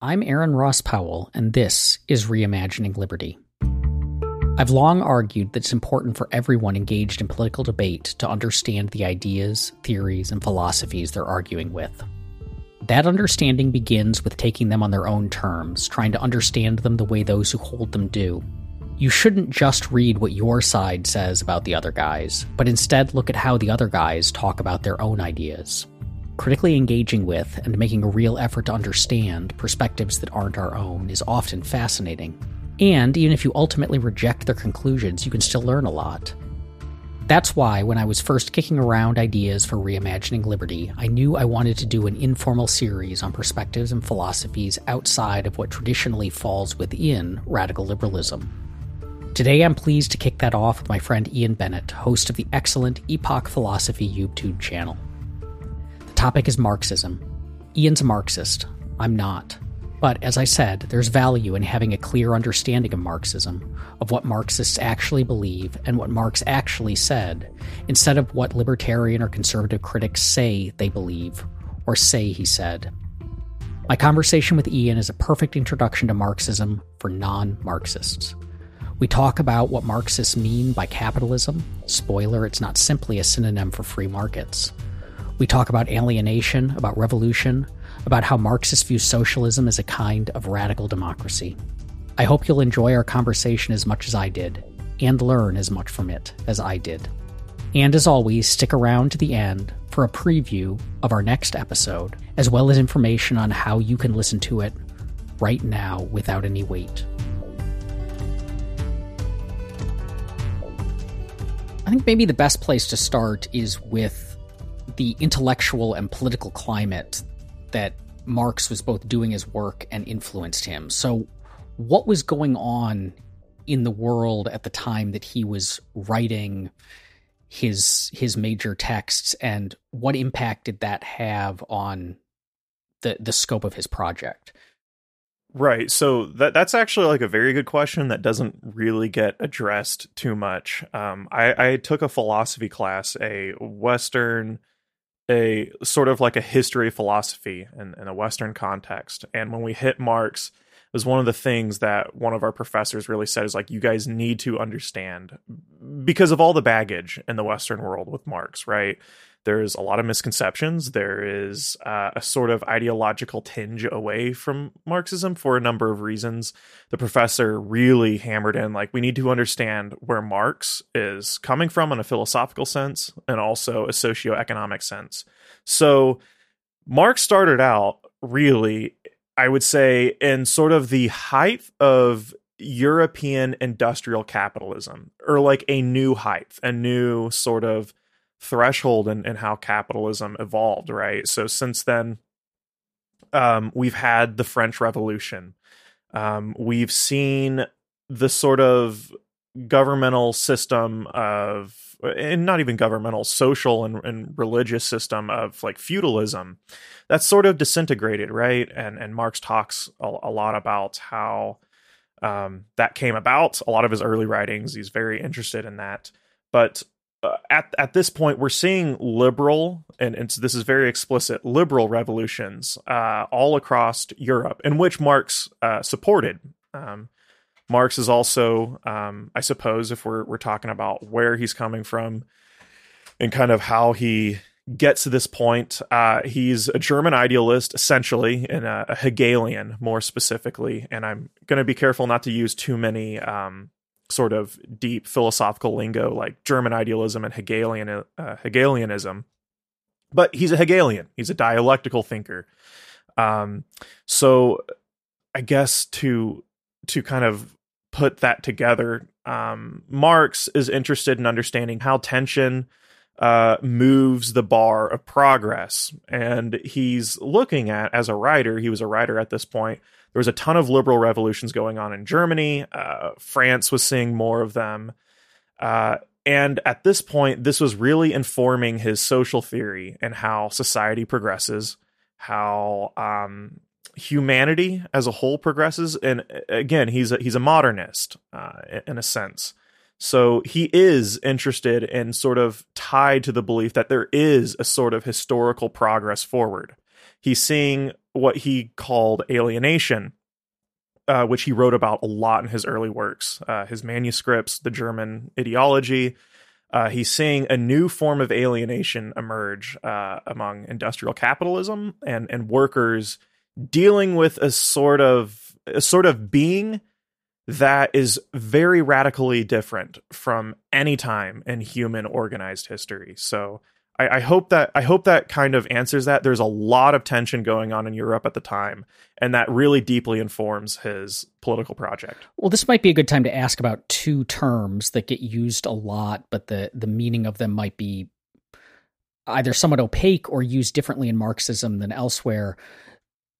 I'm Aaron Ross Powell, and this is Reimagining Liberty. I've long argued that it's important for everyone engaged in political debate to understand the ideas, theories, and philosophies they're arguing with. That understanding begins with taking them on their own terms, trying to understand them the way those who hold them do. You shouldn't just read what your side says about the other guys, but instead look at how the other guys talk about their own ideas. Critically engaging with and making a real effort to understand perspectives that aren't our own is often fascinating. And even if you ultimately reject their conclusions, you can still learn a lot. That's why, when I was first kicking around ideas for reimagining liberty, I knew I wanted to do an informal series on perspectives and philosophies outside of what traditionally falls within radical liberalism. Today, I'm pleased to kick that off with my friend Ian Bennett, host of the excellent Epoch Philosophy YouTube channel. Topic is Marxism. Ian's a Marxist. I'm not. But as I said, there's value in having a clear understanding of Marxism, of what Marxists actually believe and what Marx actually said, instead of what libertarian or conservative critics say they believe, or say he said. My conversation with Ian is a perfect introduction to Marxism for non Marxists. We talk about what Marxists mean by capitalism. Spoiler, it's not simply a synonym for free markets. We talk about alienation, about revolution, about how Marxists view socialism as a kind of radical democracy. I hope you'll enjoy our conversation as much as I did, and learn as much from it as I did. And as always, stick around to the end for a preview of our next episode, as well as information on how you can listen to it right now without any wait. I think maybe the best place to start is with the intellectual and political climate that Marx was both doing his work and influenced him. So, what was going on in the world at the time that he was writing his his major texts, and what impact did that have on the the scope of his project? Right. So that that's actually like a very good question that doesn't really get addressed too much. Um, I, I took a philosophy class, a Western a sort of like a history philosophy in, in a Western context. And when we hit Marx, it was one of the things that one of our professors really said is like, you guys need to understand because of all the baggage in the Western world with Marx, right? There's a lot of misconceptions. There is uh, a sort of ideological tinge away from Marxism for a number of reasons. The professor really hammered in like we need to understand where Marx is coming from in a philosophical sense and also a socioeconomic sense. So Marx started out really, I would say, in sort of the height of European industrial capitalism, or like a new height, a new sort of threshold and in how capitalism evolved, right? So since then, um, we've had the French Revolution. Um, we've seen the sort of governmental system of and not even governmental social and, and, religious system of like feudalism that's sort of disintegrated right and and marx talks a, a lot about how um, that came about a lot of his early writings he's very interested in that but at at this point we're seeing liberal and, and this is very explicit liberal revolutions uh, all across Europe in which Marx uh, supported. Um, Marx is also, um, I suppose, if we're we're talking about where he's coming from and kind of how he gets to this point, uh, he's a German idealist essentially and a, a Hegelian more specifically. And I'm going to be careful not to use too many um, sort of deep philosophical lingo like German idealism and Hegelian uh, Hegelianism. But he's a Hegelian. He's a dialectical thinker. Um, so I guess to to kind of put that together, um, Marx is interested in understanding how tension uh, moves the bar of progress, and he's looking at as a writer. He was a writer at this point there was a ton of liberal revolutions going on in Germany. Uh, France was seeing more of them. Uh, and at this point, this was really informing his social theory and how society progresses, how um, humanity as a whole progresses. And uh, again, he's a, he's a modernist uh, in a sense. So he is interested and sort of tied to the belief that there is a sort of historical progress forward He's seeing what he called alienation, uh, which he wrote about a lot in his early works, uh, his manuscripts, the German ideology. Uh, he's seeing a new form of alienation emerge uh, among industrial capitalism and and workers dealing with a sort of a sort of being that is very radically different from any time in human organized history. So I, I, hope that I hope that kind of answers that. There's a lot of tension going on in Europe at the time, and that really deeply informs his political project. Well, this might be a good time to ask about two terms that get used a lot, but the the meaning of them might be either somewhat opaque or used differently in Marxism than elsewhere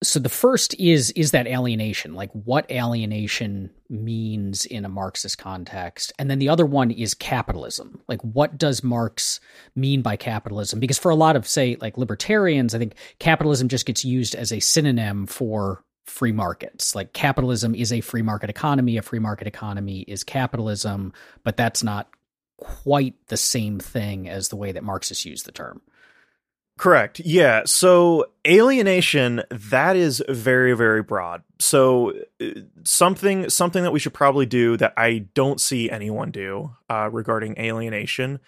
so the first is is that alienation like what alienation means in a marxist context. And then the other one is capitalism like what does marx mean by capitalism? Because for a lot of say like libertarians i think capitalism just gets used as a synonym for free markets. Like capitalism is a free market economy a free market economy is capitalism but that's not quite the same thing as the way that marxists use the term Correct. Yeah. So alienation that is very very broad. So uh, something something that we should probably do that I don't see anyone do uh, regarding alienation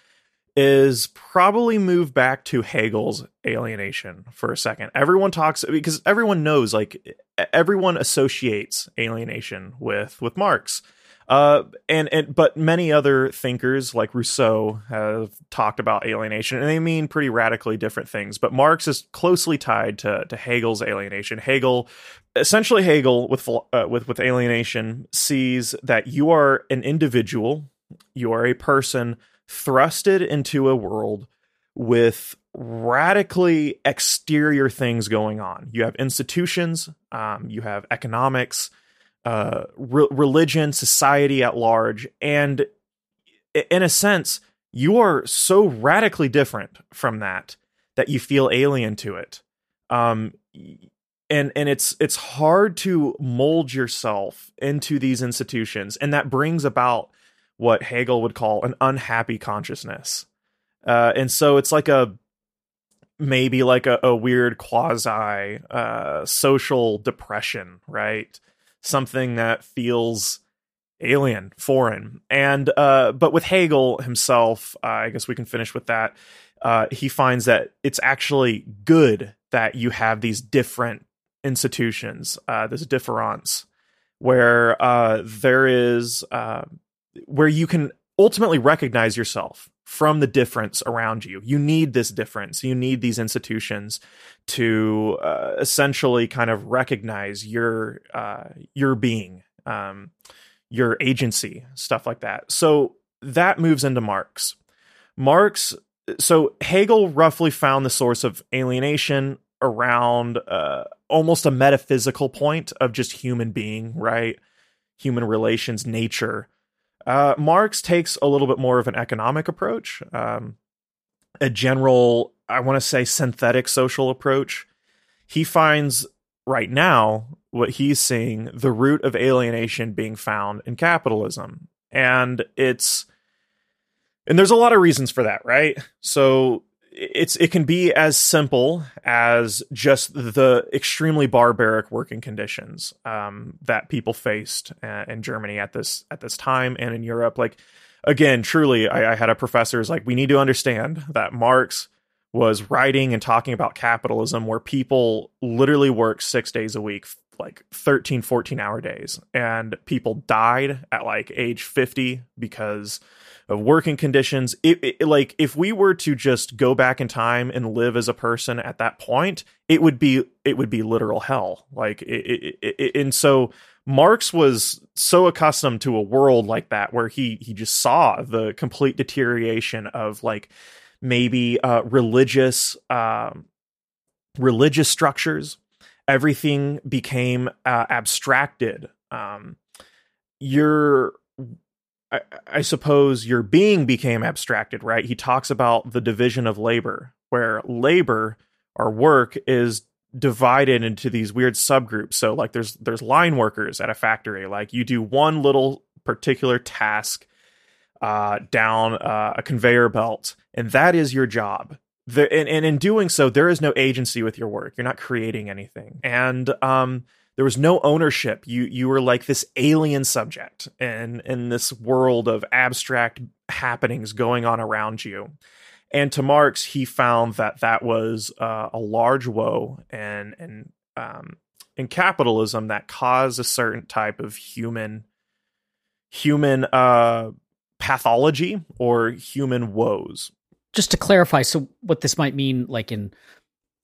is probably move back to Hegel's alienation for a second. Everyone talks because everyone knows like everyone associates alienation with with Marx. Uh, and and but many other thinkers like Rousseau have talked about alienation, and they mean pretty radically different things. But Marx is closely tied to to Hegel's alienation. Hegel, essentially, Hegel with uh, with with alienation sees that you are an individual, you are a person thrusted into a world with radically exterior things going on. You have institutions, um, you have economics, uh, re- religion, society at large, and in a sense, you are so radically different from that that you feel alien to it. Um, and and it's it's hard to mold yourself into these institutions, and that brings about what Hegel would call an unhappy consciousness. Uh, and so it's like a maybe like a, a weird quasi uh, social depression, right? Something that feels alien, foreign. And uh, but with Hegel himself, uh, I guess we can finish with that. Uh, he finds that it's actually good that you have these different institutions, uh, this difference, where uh, there is uh, where you can ultimately recognize yourself from the difference around you. You need this difference. You need these institutions to uh, essentially kind of recognize your uh, your being, um, your agency, stuff like that. So that moves into Marx. Marx. So Hegel roughly found the source of alienation around uh, almost a metaphysical point of just human being, right? Human relations, nature uh, Marx takes a little bit more of an economic approach, um, a general, I want to say, synthetic social approach. He finds right now what he's seeing the root of alienation being found in capitalism. And it's, and there's a lot of reasons for that, right? So it's it can be as simple as just the extremely barbaric working conditions um, that people faced uh, in Germany at this at this time and in Europe. Like again, truly, I, I had a professor's like, we need to understand that Marx was writing and talking about capitalism where people literally work six days a week like 13 14 hour days and people died at like age 50 because of working conditions. It, it, like if we were to just go back in time and live as a person at that point, it would be it would be literal hell. Like it, and so Marx was so accustomed to a world like that where he he just saw the complete deterioration of like maybe uh, religious um, religious structures. Everything became uh, abstracted. Um, your I, I suppose your being became abstracted, right? He talks about the division of labor, where labor or work is divided into these weird subgroups. So like there's there's line workers at a factory. Like you do one little particular task uh, down uh, a conveyor belt, and that is your job. the, and, and in doing so, there is no agency with your work. You're not creating anything. And um, there was no ownership. You you were like this alien subject in in this world of abstract happenings going on around you. And to Marx, he found that that was uh, a large woe and and um, in capitalism that caused a certain type of human human uh, pathology or human woes. Just to clarify, so what this might mean, like in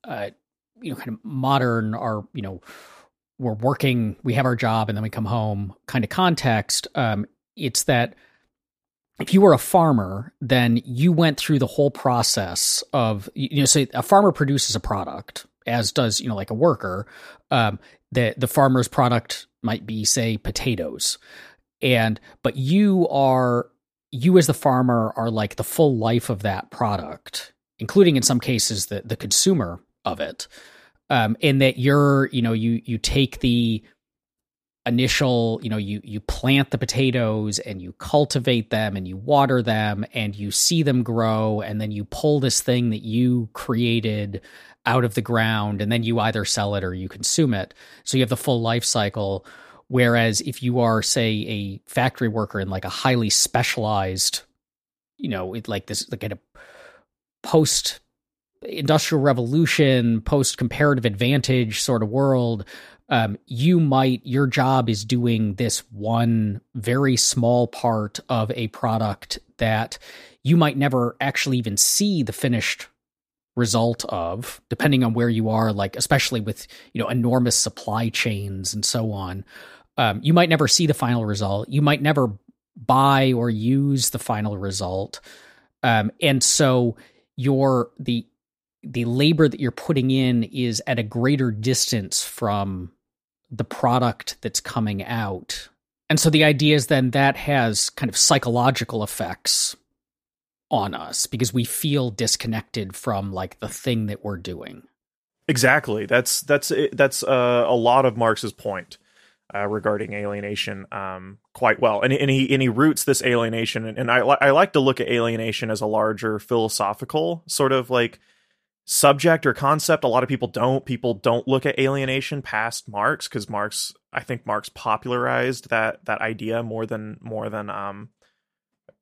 uh, you know, kind of modern or you know we're working, we have our job, and then we come home kind of context. Um, it's that if you were a farmer, then you went through the whole process of you know, say a farmer produces a product, as does you know like a worker. Um, the the farmer's product might be say potatoes, and but you are you as the farmer are like the full life of that product, including in some cases the the consumer of it um, in that you're you know you you take the initial you know you you plant the potatoes and you cultivate them and you water them and you see them grow and then you pull this thing that you created out of the ground and then you either sell it or you consume it. So you have the full life cycle. Whereas if you are say a factory worker in like a highly specialized you know like this like of post industrial revolution, post comparative advantage sort of world, um, you might your job is doing this one very small part of a product that you might never actually even see the finished result of depending on where you are like especially with you know enormous supply chains and so on. Um, you might never see the final result. You might never buy or use the final result. Um, and so your the the labor that you're putting in is at a greater distance from the product that's coming out. And so the idea is then that has kind of psychological effects on us because we feel disconnected from like the thing that we're doing. Exactly. That's that's that's uh, a lot of Marx's point uh, regarding alienation um, quite well, and and he and he roots this alienation, and, and I I like to look at alienation as a larger philosophical sort of like subject or concept. A lot of people don't. People don't look at alienation past Marx because Marx, I think Marx popularized that that idea more than more than um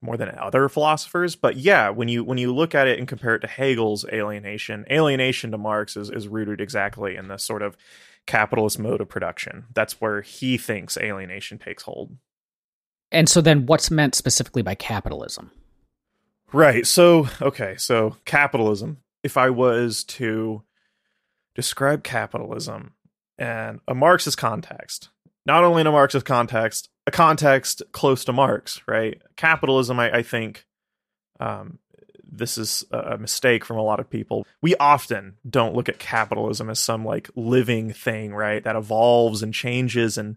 more than other philosophers. But yeah, when you when you look at it and compare it to Hegel's alienation, alienation to Marx is is rooted exactly in this sort of capitalist mode of production. That's where he thinks alienation takes hold. And so then what's meant specifically by capitalism? Right. So, okay, so capitalism if I was to describe capitalism in a Marxist context, not only in a Marxist context, a context close to Marx, right? Capitalism, I, I think, um, this is a mistake from a lot of people. We often don't look at capitalism as some like living thing, right? That evolves and changes and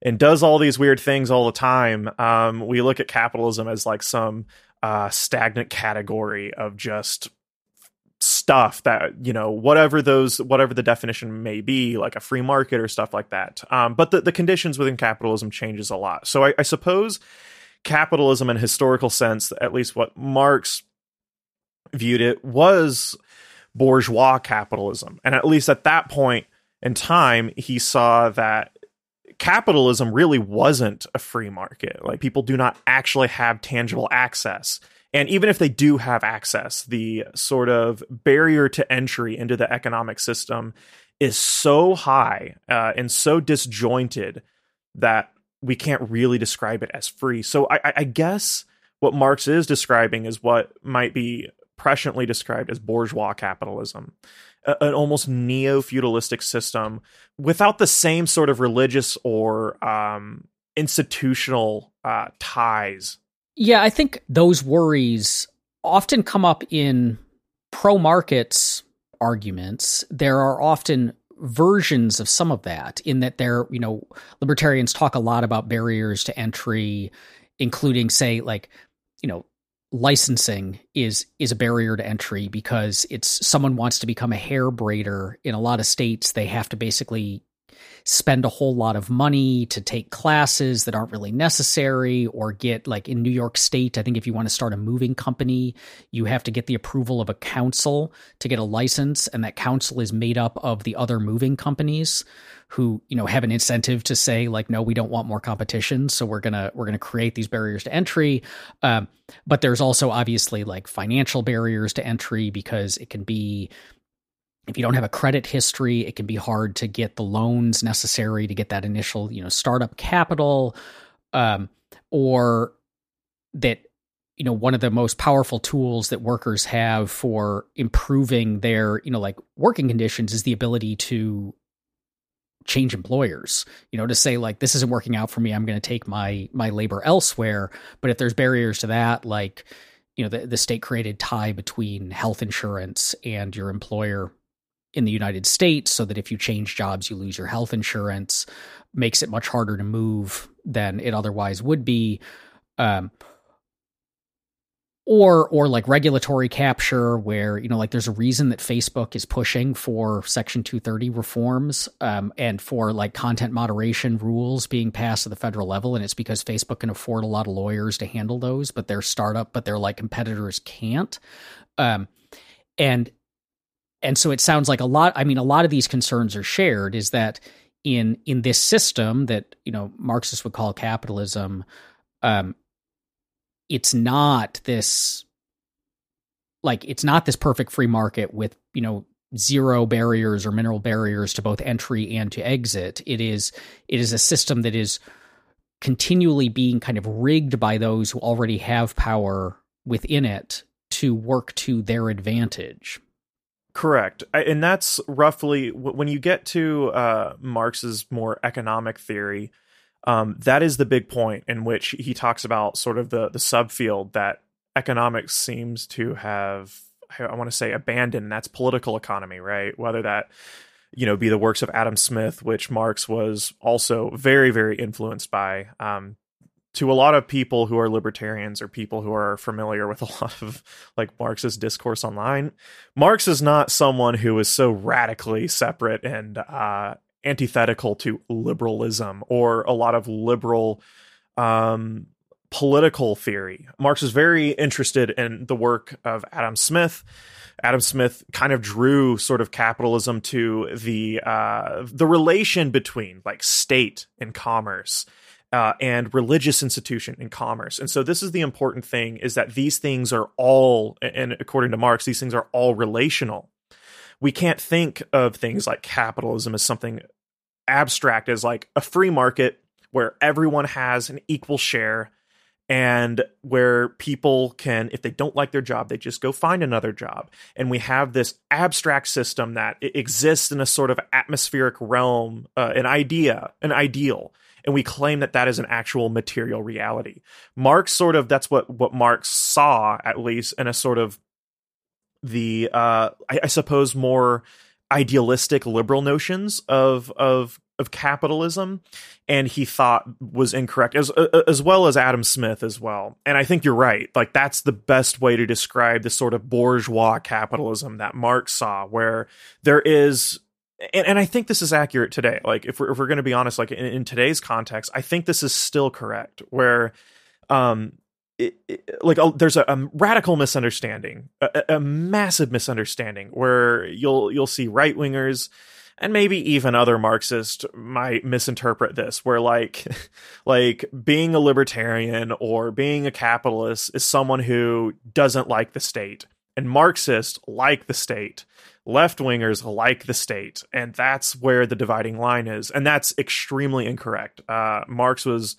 and does all these weird things all the time. Um, we look at capitalism as like some uh, stagnant category of just stuff that you know whatever those whatever the definition may be like a free market or stuff like that. Um, but the, the conditions within capitalism changes a lot. So I, I suppose capitalism in historical sense at least what marx viewed it was bourgeois capitalism. And at least at that point in time he saw that capitalism really wasn't a free market. Like people do not actually have tangible access and even if they do have access, the sort of barrier to entry into the economic system is so high uh, and so disjointed that we can't really describe it as free. So I, I guess what Marx is describing is what might be presciently described as bourgeois capitalism, an almost neo feudalistic system without the same sort of religious or um, institutional uh, ties yeah, I think those worries often come up in pro markets arguments. There are often versions of some of that in that there, you know, libertarians talk a lot about barriers to entry, including say like, you know, licensing is is a barrier to entry because it's someone wants to become a hair braider in a lot of states they have to basically spend a whole lot of money to take classes that aren't really necessary or get like in New York State, I think if you want to start a moving company, you have to get the approval of a council to get a license and that council is made up of the other moving companies who, you know, have an incentive to say like no, we don't want more competition, so we're going to we're going to create these barriers to entry. Um, but there's also obviously like financial barriers to entry because it can be if you don't have a credit history, it can be hard to get the loans necessary to get that initial, you know, startup capital, um, or that you know one of the most powerful tools that workers have for improving their you know like working conditions is the ability to change employers. You know to say like this isn't working out for me. I'm going to take my my labor elsewhere. But if there's barriers to that like you know the, the state created tie between health insurance and your employer in the United States so that if you change jobs, you lose your health insurance, makes it much harder to move than it otherwise would be. Um, or or like regulatory capture where you know like there's a reason that facebook is pushing for section 230 reforms um, and for like content moderation rules being passed at the federal level and it's because facebook can afford a lot of lawyers to handle those but their startup but their like competitors can't um, and and so it sounds like a lot i mean a lot of these concerns are shared is that in in this system that you know marxists would call capitalism um it's not this like it's not this perfect free market with you know zero barriers or mineral barriers to both entry and to exit. It is it is a system that is continually being kind of rigged by those who already have power within it to work to their advantage Correct. And that's roughly when you get to uh, Marx's more economic theory, um, that is the big point in which he talks about sort of the, the subfield that economics seems to have, I want to say, abandoned. That's political economy, right? Whether that, you know, be the works of Adam Smith, which Marx was also very, very influenced by. Um, to a lot of people who are libertarians or people who are familiar with a lot of like Marxist discourse online, Marx is not someone who is so radically separate and uh, antithetical to liberalism or a lot of liberal um, political theory. Marx is very interested in the work of Adam Smith. Adam Smith kind of drew sort of capitalism to the uh, the relation between like state and commerce uh, and religious institution and commerce. And so this is the important thing is that these things are all, and according to Marx, these things are all relational. We can't think of things like capitalism as something abstract as like a free market where everyone has an equal share and where people can if they don't like their job they just go find another job and we have this abstract system that exists in a sort of atmospheric realm uh, an idea an ideal and we claim that that is an actual material reality. Marx sort of that's what what Marx saw at least in a sort of the uh, I, I suppose more idealistic liberal notions of of of capitalism and he thought was incorrect as as well as Adam Smith as well. And I think you're right. Like that's the best way to describe the sort of bourgeois capitalism that Marx saw where there is and, and I think this is accurate today. Like if we're if we're going to be honest, like in, in, today's context, I think this is still correct. Where, um, it, it, like a, there's a, a, radical misunderstanding, a, a, massive misunderstanding, where you'll you'll see right wingers and maybe even other Marxists might misinterpret this, where like like being a libertarian or being a capitalist is someone who doesn't like the state, and Marxists like the state left wingers like the state, and that's where the dividing line is, and that's extremely incorrect. Uh, Marx was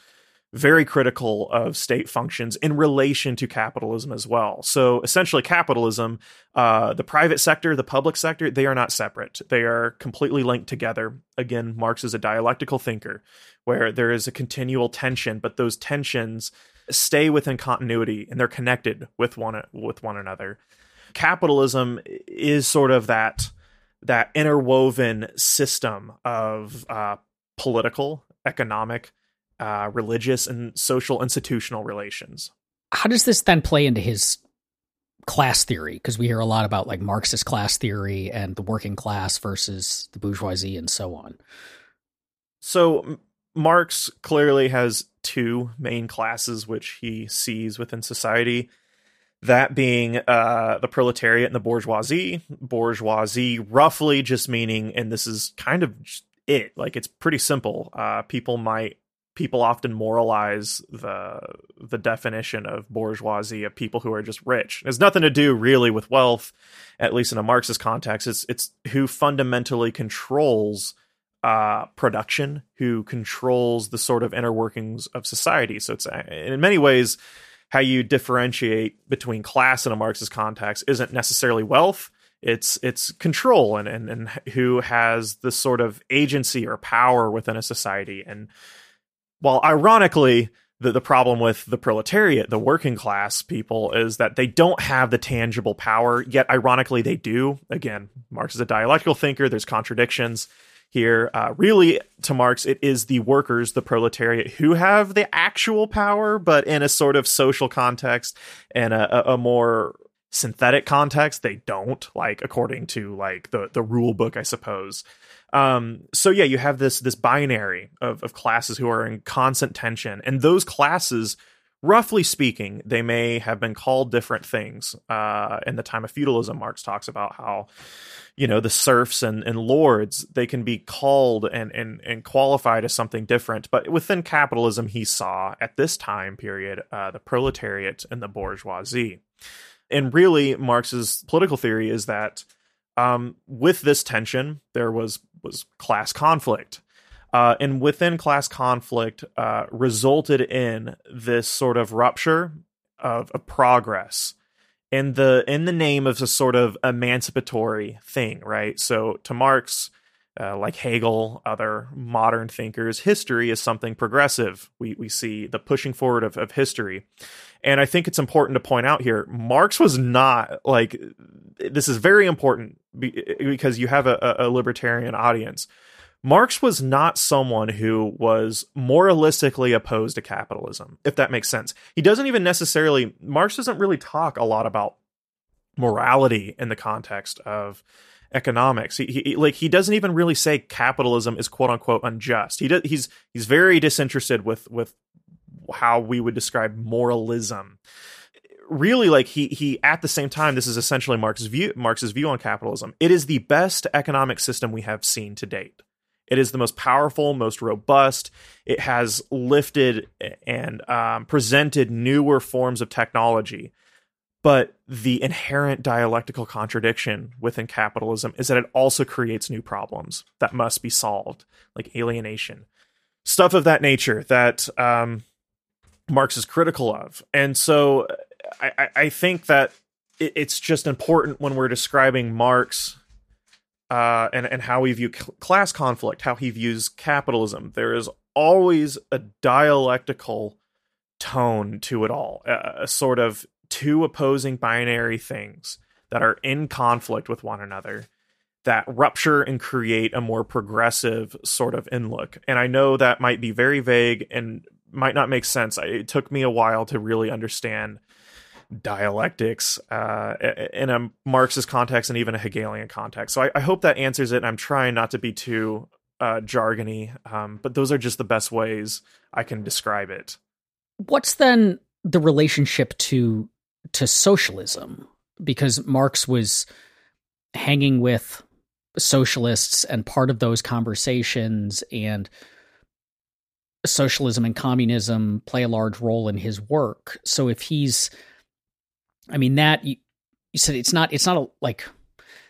very critical of state functions in relation to capitalism as well. So essentially, capitalism, uh, the private sector, the public sector, they are not separate. They are completely linked together. Again, Marx is a dialectical thinker where there is a continual tension, but those tensions stay within continuity and they're connected with one with one another capitalism is sort of that that interwoven system of uh, political, economic, uh, religious, and social institutional relations. How does this then play into his class theory? Because we hear a lot about like Marxist class theory and the working class versus the bourgeoisie and so on. So Marx clearly has two main classes which he sees within society. That being uh, the proletariat and the bourgeoisie. Bourgeoisie, roughly just meaning, and this is kind of it. Like it's pretty simple. Uh, people might people often moralize the the definition of bourgeoisie of people who are just rich. It has nothing to do really with wealth, at least in a Marxist context. It's it's who fundamentally controls uh, production, who controls the sort of inner workings of society. So it's in many ways how you differentiate between class in a Marxist context isn't necessarily wealth. It's it's control and, and and who has this sort of agency or power within a society and while ironically, the, the problem with the proletariat, the working class people, is that they don't have the tangible power, yet ironically they do. Again, Marx is a dialectical thinker, there's contradictions here. Uh, really, to Marx, it is the workers, the proletariat, who have the actual power, but in a sort of social context and a, a, more synthetic context, they don't, like according to like the, the rule book, I suppose. Um, so yeah, you have this this binary of, of classes who are in constant tension, and those classes, roughly speaking, they may have been called different things. Uh, in the time of feudalism, Marx talks about how you know the serfs and, and lords they can be called and, and and qualified as something different. But within capitalism he saw at this time period uh, the proletariat and the bourgeoisie. And really marx's political theory is that um, with this tension, there was was class conflict, uh, and within class conflict uh, resulted in this sort of rupture of, of progress in the in the name of a sort of emancipatory thing, right? So to Marx, uh, like Hegel, other modern thinkers, history is something progressive. We we see the pushing forward of, of history, and I think it's important to point out here, Marx was not like this is very important because you have a, a libertarian audience. Marx was not someone who was moralistically opposed to capitalism, if that makes sense. He doesn't even necessarily, Marx doesn't really talk a lot about morality in the context of economics. He, he, like he doesn't even really say capitalism is quote unquote unjust. He does, he's he's very disinterested with with how we would describe moralism really like he he at the same time this is essentially Marx's view Marx's view on capitalism. It is the best economic system we have seen to date. It is the most powerful, most robust. It has lifted and um, presented newer forms of technology. But the inherent dialectical contradiction within capitalism is that it also creates new problems that must be solved, like alienation, stuff of that nature that um, Marx is critical of. And so I, I think that it's just important when we're describing Marx uh, and and how we view class conflict, how he views capitalism. There is always a dialectical tone to it all, a, a sort of two opposing binary things that are in conflict with one another that rupture and create a more progressive sort of inlook. And I know that might be very vague and might not make sense. It took me a while to really understand dialectics uh, in a Marxist context and even a Hegelian context. So I, I hope that answers it. I'm trying not to be too uh, jargony, um, but those are just the best ways I can describe it. What's then the relationship to to socialism? Because Marx was hanging with socialists and part of those conversations and socialism and communism play a large role in his work. So if he's I mean that you, you said it's not it's not a, like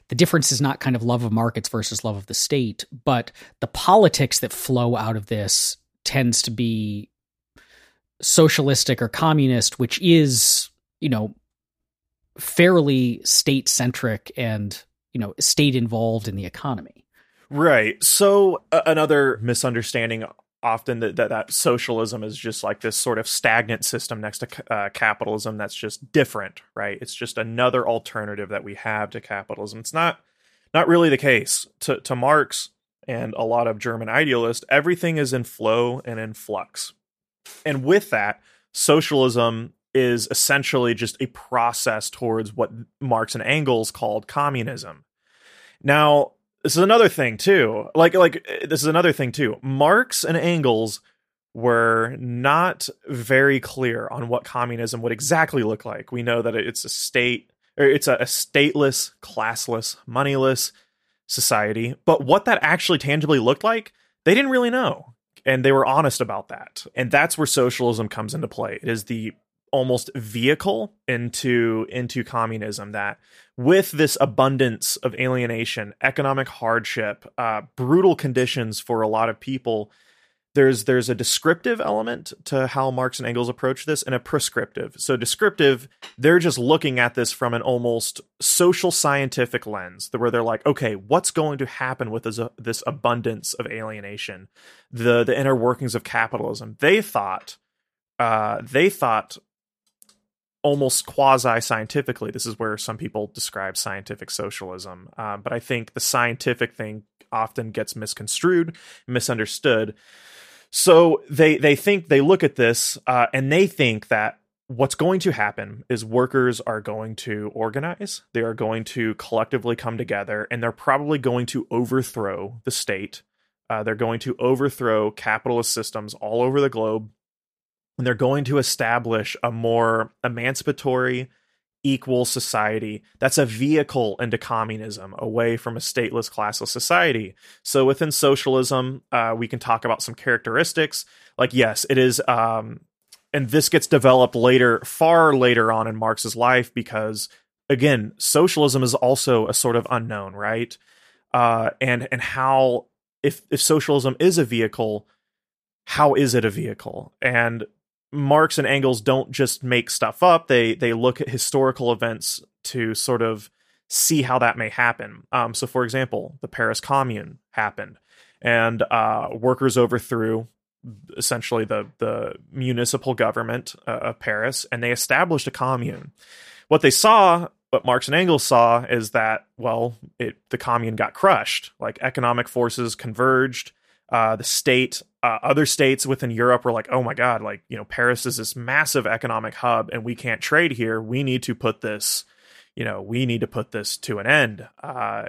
the difference is not kind of love of markets versus love of the state, but the politics that flow out of this tends to be socialistic or communist, which is, you know, fairly state centric and, you know, state involved in the economy. Right. So uh, another misunderstanding often that, that, that socialism is just like this sort of stagnant system next to uh, capitalism that's just different right? It's just another alternative that we have to capitalism. It's not not really the case. To to marx and a lot of german idealists everything is in flow and in flux. And with that socialism is essentially just a process towards what marx and engels called communism. Now this is another thing too. Like like this is another thing too. Marx and Engels were not very clear on what communism would exactly look like. We know that it's a state or it's a, a stateless, classless, moneyless society, but what that actually tangibly looked like, they didn't really know. And they were honest about that. And that's where socialism comes into play. It is the almost vehicle into into communism that with this abundance of alienation economic hardship uh, brutal conditions for a lot of people there's there's a descriptive element to how Marx and Engels approach this and a prescriptive. So descriptive, they're just looking at this from an almost social scientific lens, where they're like, okay, what's going to happen with this, uh, this abundance of alienation, the the inner workings of capitalism? They thought, uh, they thought almost quasi scientifically. This is where some people describe scientific socialism, uh, but I think the scientific thing often gets misconstrued, misunderstood. So they they think they look at this uh, and they think that what's going to happen is workers are going to organize. They are going to collectively come together, and they're probably going to overthrow the state. Uh, they're going to overthrow capitalist systems all over the globe, and they're going to establish a more emancipatory equal society that's a vehicle into communism away from a stateless classless society. So within socialism uh, we can talk about some characteristics. Like yes it is um, and this gets developed later far later on in marx's life because again socialism is also a sort of unknown right? Uh, and and how if if socialism is a vehicle how is it a vehicle? And Marx and Engels don't just make stuff up; they they look at historical events to sort of see how that may happen. Um, so, for example, the Paris Commune happened, and uh, workers overthrew essentially the the municipal government uh, of Paris, and they established a commune. What they saw, what Marx and Engels saw, is that well, it the commune got crushed. Like economic forces converged uh, the state, uh, other states within Europe were like, oh my God, like, you know, Paris is this massive economic hub and we can't trade here. We need to put this, you know, we need to put this to an end. Uh,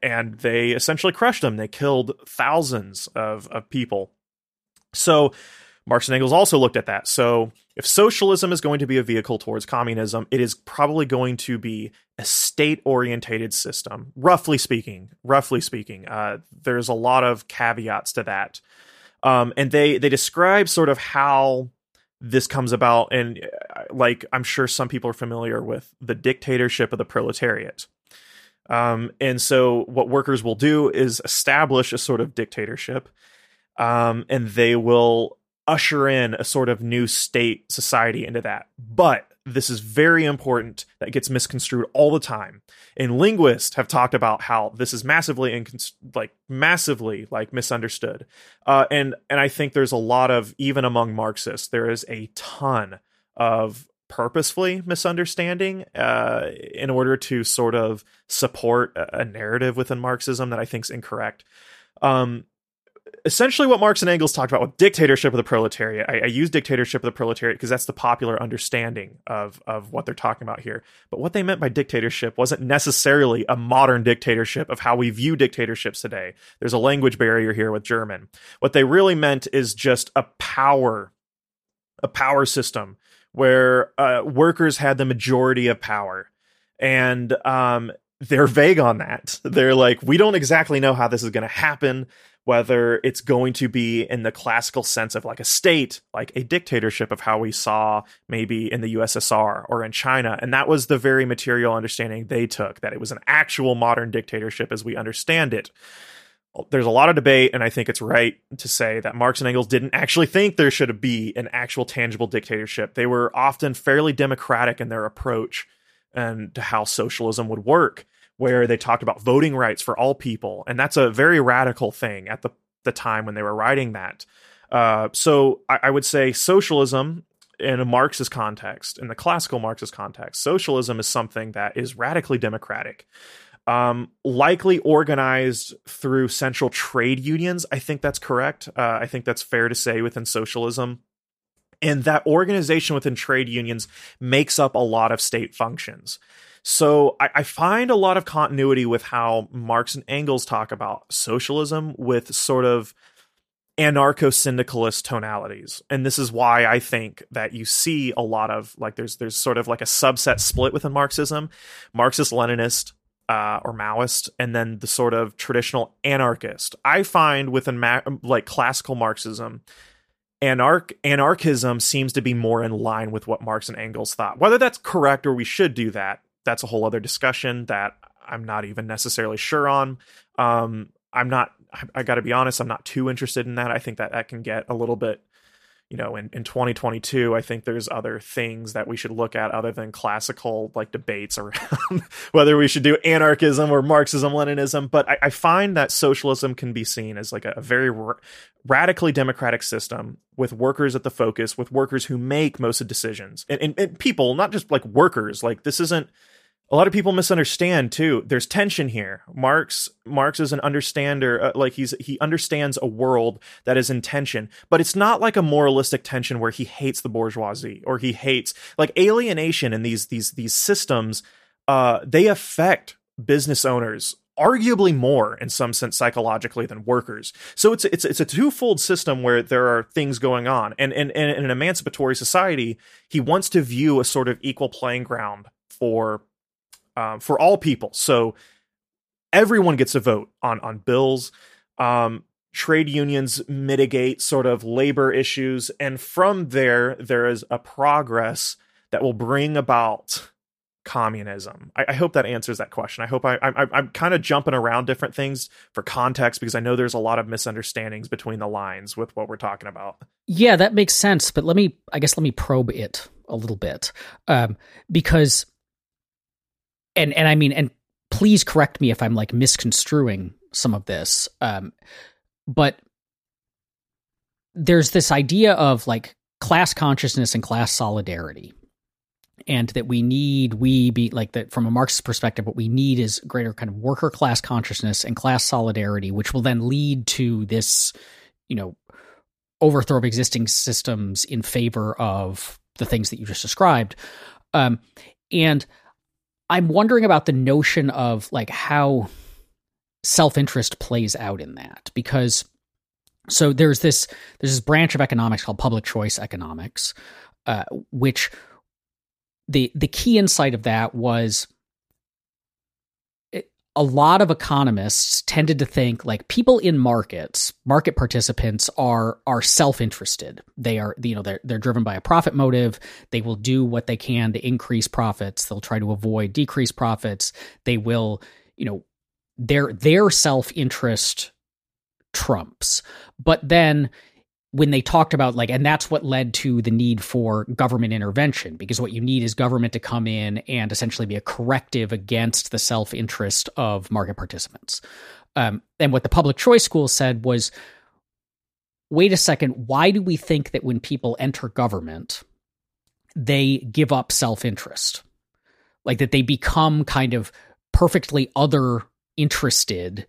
and they essentially crushed them. They killed thousands of, of people. So Marx and Engels also looked at that. So if socialism is going to be a vehicle towards communism, it is probably going to be a state orientated system, roughly speaking. Roughly speaking, uh, there's a lot of caveats to that. Um, and they they describe sort of how this comes about and uh, like i'm sure some people are familiar with the dictatorship of the proletariat um, and so what workers will do is establish a sort of dictatorship um, and they will usher in a sort of new state society into that. But this is very important that gets misconstrued all the time. And linguists have talked about how this is massively incons- like massively like misunderstood. Uh, and and I think there's a lot of even among Marxists there is a ton of purposefully misunderstanding uh, in order to sort of support a, narrative within Marxism that I think is incorrect. Um, essentially what Marx and Engels talked about with dictatorship of the proletariat. I, I use dictatorship of the proletariat because that's the popular understanding of of what they're talking about here. But what they meant by dictatorship wasn't necessarily a modern dictatorship of how we view dictatorships today. There's a language barrier here with German. What they really meant is just a power, a power system where uh, workers had the majority of power, and um, they're vague on that. They're like, we don't exactly know how this is going to happen whether it's going to be in the classical sense of like a state, like a dictatorship of how we saw maybe in the USSR or in China. And that was the very material understanding they took, that it was an actual modern dictatorship as we understand it. There's a lot of debate, and I think it's right to say that Marx and Engels didn't actually think there should be an actual tangible dictatorship. They were often fairly democratic in their approach and to how socialism would work where they talked about voting rights for all people, and that's a very radical thing at the the time when they were writing that. Uh, so I, I would say socialism in a Marxist context, in the classical Marxist context, socialism is something that is radically democratic. Um, likely organized through central trade unions. I think that's correct. Uh, I think that's fair to say within socialism. And that organization within trade unions makes up a lot of state functions. So I, I, find a lot of continuity with how Marx and Engels talk about socialism with sort of anarcho syndicalist tonalities. And this is why I think that you see a lot of like there's there's sort of like a subset split within Marxism, Marxist Leninist uh, or Maoist, and then the sort of traditional anarchist. I find within ma- like classical Marxism, anarch anarchism seems to be more in line with what Marx and Engels thought. Whether that's correct or we should do that, that's a whole other discussion that I'm not even necessarily sure on. Um, I'm not. I, I got to be honest. I'm not too interested in that. I think that that can get a little bit you know in, in 2022 i think there's other things that we should look at other than classical like debates around whether we should do anarchism or marxism leninism. But I, I, find that socialism can be seen as like a, a very r- radically democratic system with workers at the focus with workers who make most of decisions. And, and, and people not just like workers like this isn't a lot of people misunderstand too. There's tension here. Marx Marx is an understander, uh, like he's he understands a world that is in tension, but it's not like a moralistic tension where he hates the bourgeoisie or he hates like alienation and these these these systems. Uh, they affect business owners arguably more in some sense psychologically than workers. So it's it's it's a twofold system where there are things going on. And, and, and in an emancipatory society, he wants to view a sort of equal playing ground for um, for all people. So everyone gets a vote on on bills. Um, trade unions mitigate sort of labor issues, and from there, there is a progress that will bring about communism. I, I hope that answers that question. I hope I, I I'm kind of jumping around different things for context because I know there's a lot of misunderstandings between the lines with what we're talking about. Yeah, that makes sense. But let me, I guess, let me probe it a little bit um, because and and I mean, and please correct me if I'm like misconstruing some of this. Um, but there's this idea of like class consciousness and class solidarity and that we need we be like that from a marxist perspective what we need is greater kind of worker class consciousness and class solidarity which will then lead to this you know overthrow of existing systems in favor of the things that you just described um, and I'm wondering about the notion of like how self-interest plays out in that because so there's this there's this branch of economics called public choice economics uh, which the the key insight of that was a lot of economists tended to think like people in markets, market participants are are self-interested. They are you know they're they're driven by a profit motive. They will do what they can to increase profits. They'll try to avoid decrease profits. They will, you know, their their self-interest trumps. But then when they talked about like and that's what led to the need for government intervention because what you need is government to come in and essentially be a corrective against the self-interest of market participants. Um, and what the public choice school said was wait a second why do we think that when people enter government they give up self-interest? Like that they become kind of perfectly other interested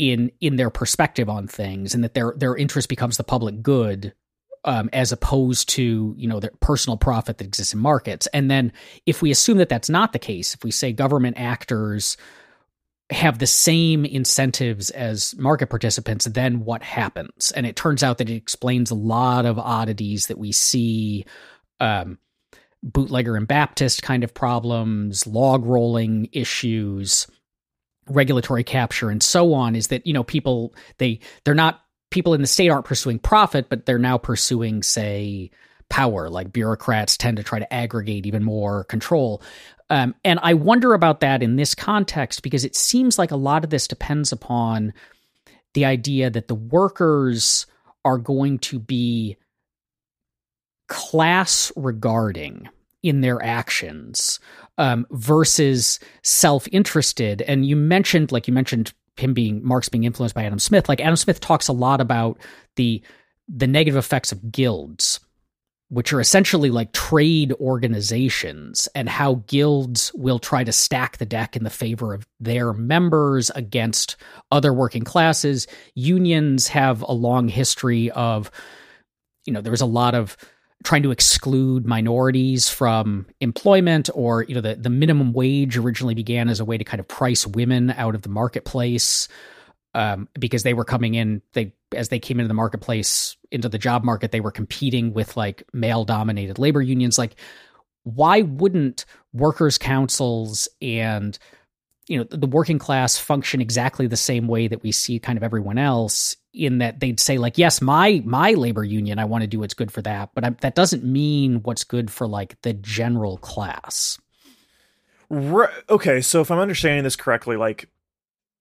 in in their perspective on things and that their their interest becomes the public good um, as opposed to you know their personal profit that exists in markets. And then if we assume that that's not the case if we say government actors have the same incentives as market participants then what happens? And it turns out that it explains a lot of oddities that we see um, bootlegger and baptist kind of problems log rolling issues regulatory capture and so on is that you know people they they're not people in the state aren't pursuing profit but they're now pursuing say power. Like bureaucrats tend to try to aggregate even more control. Um, and i wonder about that in this context because it seems like a lot of this depends upon the idea that the workers are going to be class regarding in their actions um, versus self-interested. And you mentioned, like you mentioned, him being Marx being influenced by Adam Smith. Like Adam Smith talks a lot about the the negative effects of guilds, which are essentially like trade organizations, and how guilds will try to stack the deck in the favor of their members against other working classes. Unions have a long history of, you know, there was a lot of trying to exclude minorities from employment or you know the, the minimum wage originally began as a way to kind of price women out of the marketplace um, because they were coming in they as they came into the marketplace into the job market they were competing with like male dominated labor unions. Like why wouldn't workers councils and you know the working class function exactly the same way that we see kind of everyone else in that they'd say like yes my my labor union i want to do what's good for that but I, that doesn't mean what's good for like the general class. Right, okay so if i'm understanding this correctly like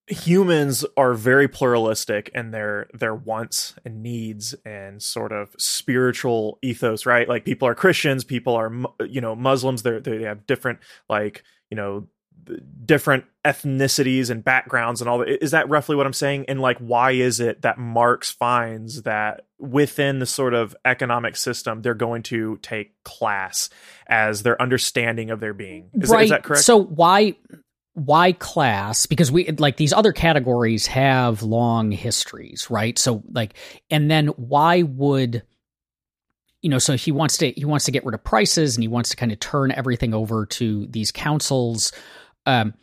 humans are very pluralistic in their their wants and needs and sort of spiritual ethos right? Like people are christians people are you know muslims they they have different like you know different ethnicities and backgrounds and all that. Is that roughly what I'm saying? And like, why is it that Marx finds that within the sort of economic system, they're going to take class as their understanding of their being? Is, right. is that correct? So why? why class because we like these other categories have long histories right so like and then why would you know so he wants to he wants to get rid of prices and he wants to kind of turn everything over to these councils um,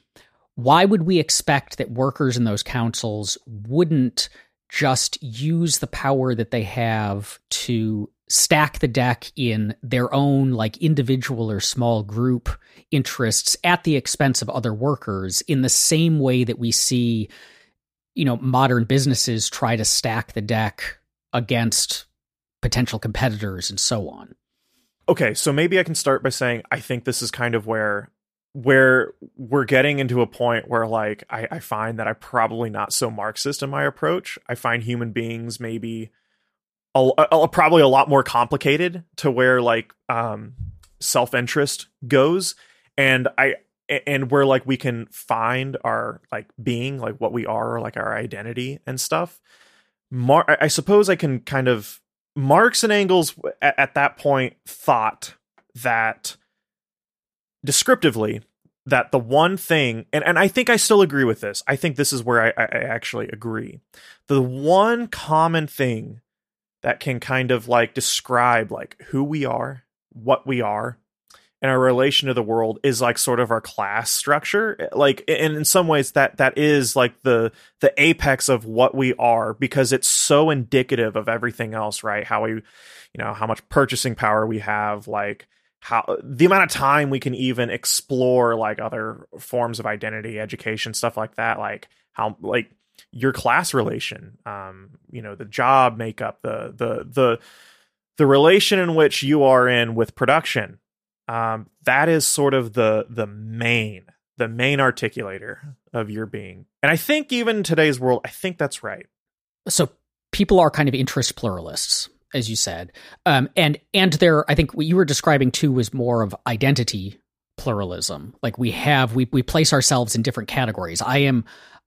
why would we expect that workers in those councils wouldn't just use the power that they have to stack the deck in their own like individual or small group interests at the expense of other workers in the same way that we see you know modern businesses try to stack the deck against potential competitors and so on? Okay so maybe i can start by saying i think this is kind of where where we're getting into a point where like I, I find that I'm probably not so Marxist in my approach. I find human beings maybe a, a, probably a lot more complicated to where like um, self interest goes, and I and where like we can find our like being, like what we are, like our identity and stuff. Mar- I suppose I can kind of Marx and Engels at, at that point thought that descriptively that the one thing and, and i think i still agree with this. I think this is where I, I actually agree. The one common thing that can kind of like describe like who we are what we are and our relation to the world is like sort of our class structure. Eh, like and in some ways that that is like the the apex of what we are because it's so indicative of everything else right? How we you know how much purchasing power we have like how the amount of time we can even explore like other forms of identity education stuff like that like how like your class relation um you know the job makeup the the the the relation in which you are in with production um that is sort of the the main the main articulator of your being. And i think even today's world i think that's right. So people are kind of interest pluralists as you said. Um, and and there, I think what you were describing too was more of identity pluralism. Like we have, we we place ourselves in different categories. I am.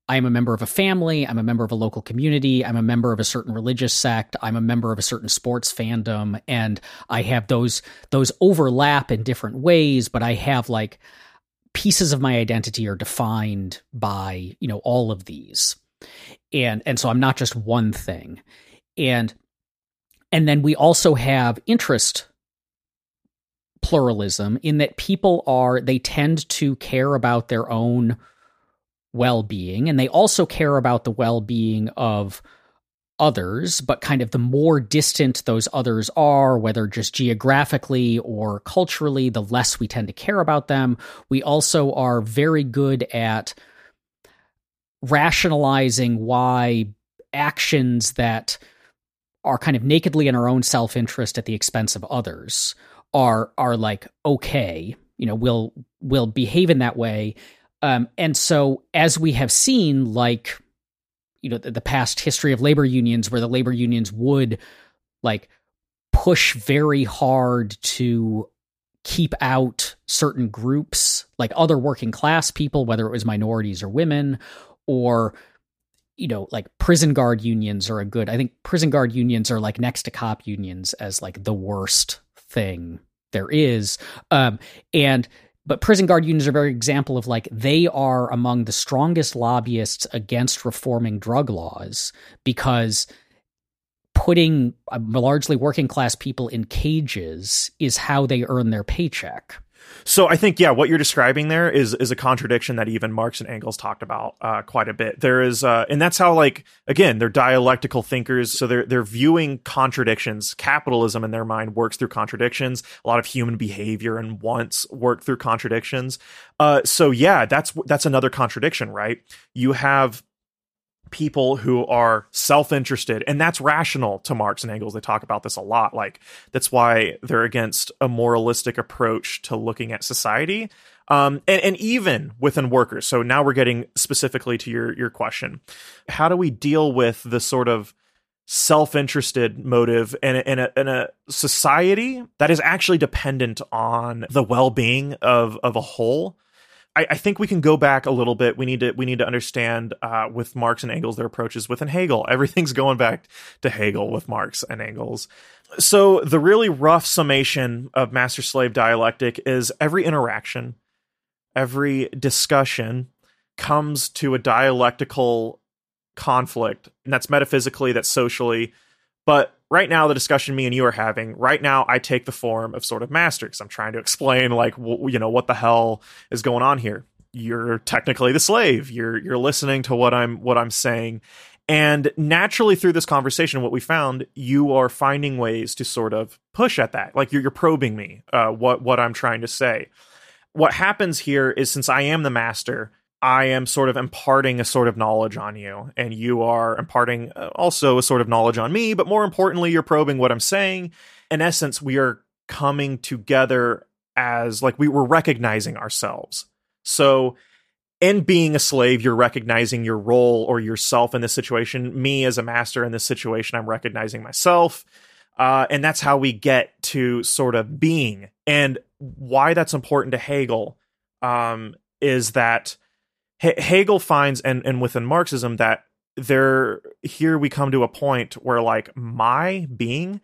I am a member of a family. I'm a member of a local community. I'm a member of a certain religious sect. I'm a member of a certain sports fandom, and I have those those overlap in different ways. But I have like pieces of my identity are defined by you know all of these, and and so I'm not just one thing. And and then we also have interest pluralism in that people are, they tend to care about their own well being, and they also care about the well being of others, but kind of the more distant those others are, whether just geographically or culturally, the less we tend to care about them. We also are very good at rationalizing why actions that are kind of nakedly in our own self-interest at the expense of others are are like okay you know will will behave in that way. Um, and so as we have seen like you know the, the past history of labor unions where the labor unions would like push very hard to keep out certain groups like other working class people whether it was minorities or women or you know, like prison guard unions are a good. I think prison guard unions are like next to cop unions as like the worst thing there is. Um, and but prison guard unions are a very example of like they are among the strongest lobbyists against reforming drug laws because putting uh, largely working class people in cages is how they earn their paycheck. So I think yeah, what you're describing there is is a contradiction that even Marx and Engels talked about uh, quite a bit. There is, uh, and that's how like again they're dialectical thinkers, so they're they're viewing contradictions. Capitalism in their mind works through contradictions. A lot of human behavior and wants work through contradictions. Uh, so yeah, that's that's another contradiction, right? You have people who are self-interested and that's rational to marx and engels. They talk about this a lot. Like that's why they're against a moralistic approach to looking at society. Um, and, and even within workers. So now we're getting specifically to your your question. How do we deal with the sort of self-interested motive in a, in a, in a society that is actually dependent on the well-being of of a whole I, I, think we can go back a little bit. We need to we need to understand uh, with Marx and Engels their approaches within Hegel. Everything's going back to Hegel with Marx and Engels. So the really rough summation of master slave dialectic is every interaction, every discussion comes to a dialectical conflict, and that's metaphysically, that's socially, but right now the discussion me and you are having right now i take the form of sort of master because i'm trying to explain like w- you know what the hell is going on here. You're technically the slave. You're you're listening to what i'm what i'm saying. And naturally through this conversation what we found you are finding ways to sort of push at that. Like you're, you're probing me uh, what what i'm trying to say. What happens here is since i am the master I am sort of imparting a sort of knowledge on you, and you are imparting uh, also a sort of knowledge on me, but more importantly, you're probing what I'm saying. In essence, we are coming together as like we were recognizing ourselves. So, in being a slave, you're recognizing your role or yourself in this situation. Me as a master in this situation, I'm recognizing myself. Uh, and that's how we get to sort of being. And why that's important to Hegel um, is that Hegel finds, and and within Marxism, that there here we come to a point where like my being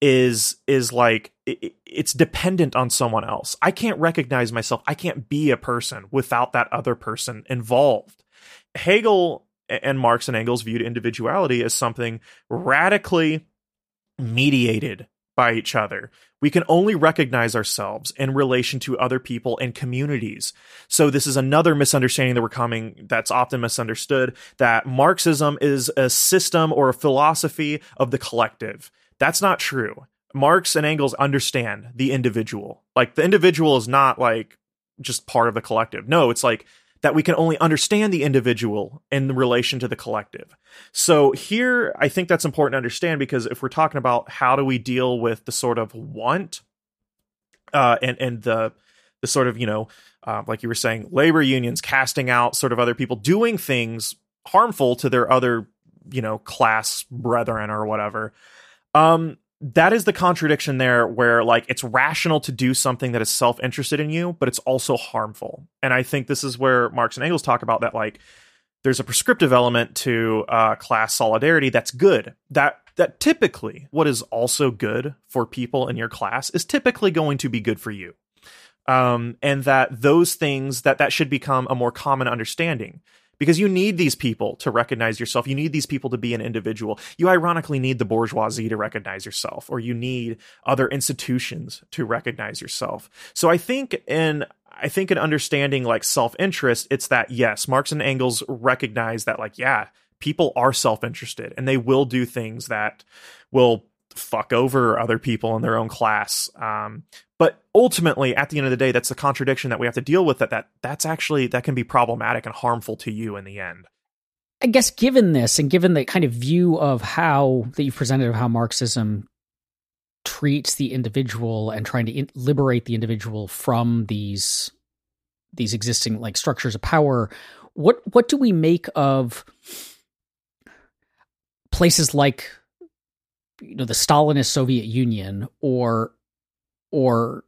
is is like it, it's dependent on someone else. I can't recognize myself. I can't be a person without that other person involved. Hegel and Marx and Engels viewed individuality as something radically mediated by each other. We can only recognize ourselves in relation to other people and communities. So this is another misunderstanding that we're coming that's often misunderstood that Marxism is a system or a philosophy of the collective. That's not true. Marx and Engels understand the individual. Like the individual is not like just part of the collective. No, it's like that we can only understand the individual in relation to the collective. So here, I think that's important to understand because if we're talking about how do we deal with the sort of want uh, and and the the sort of you know uh, like you were saying labor unions casting out sort of other people doing things harmful to their other you know class brethren or whatever um that is the contradiction there where like it's rational to do something that is self-interested in you but it's also harmful. And i think this is where marx and engels talk about that like there's a prescriptive element to uh, class solidarity that's good. That that typically what is also good for people in your class is typically going to be good for you. Um, and that those things that that should become a more common understanding because you need these people to recognize yourself. You need these people to be an individual. You ironically need the bourgeoisie to recognize yourself, or you need other institutions to recognize yourself. So I think in I think in understanding like self interest, it's that yes, Marx and Engels recognize that like yeah, people are self interested and they will do things that will fuck over other people in their own class. Um, but ultimately, at the end of the day, that's the contradiction that we have to deal with. That that that's actually that can be problematic and harmful to you in the end. I guess given this and given the kind of view of how that you've presented of how Marxism treats the individual and trying to in- liberate the individual from these these existing like structures of power, what what do we make of places like you know the Stalinist Soviet Union or or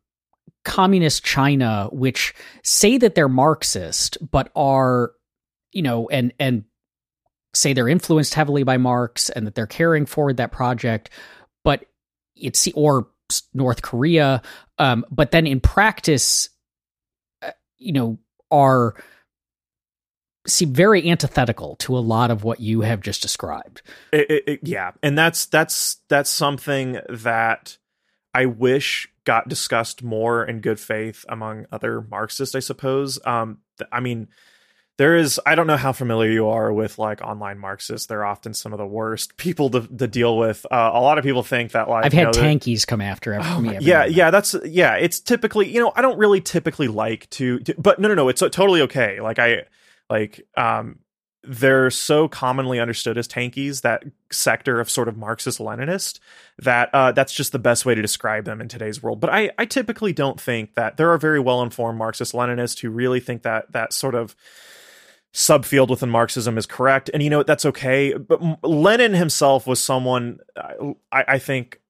communist China, which say that they're Marxist, but are you know and and say they're influenced heavily by Marx and that they're carrying forward that project, but it's or North Korea, um, but then in practice, uh, you know, are seem very antithetical to a lot of what you have just described. It, it, it, yeah, and that's that's that's something that I wish got discussed more in good faith among other Marxists. I suppose. Um, I mean, there is i don't know how familiar you are with like online marxists they're often some of the worst people to, to deal with uh, a lot of people think that like i've had you know, tankies come after oh me yeah yeah that's yeah it's typically you know i don't really typically like to, to but no no no it's totally okay like i like um they're so commonly understood as tankies that sector of sort of marxist leninist that uh, that's just the best way to describe them in today's world. But i i typically don't think that there are very well informed marxist leninists who really think that that sort of subfield within Marxism is correct, and you know that's okay. But Lenin himself was someone I, I, think,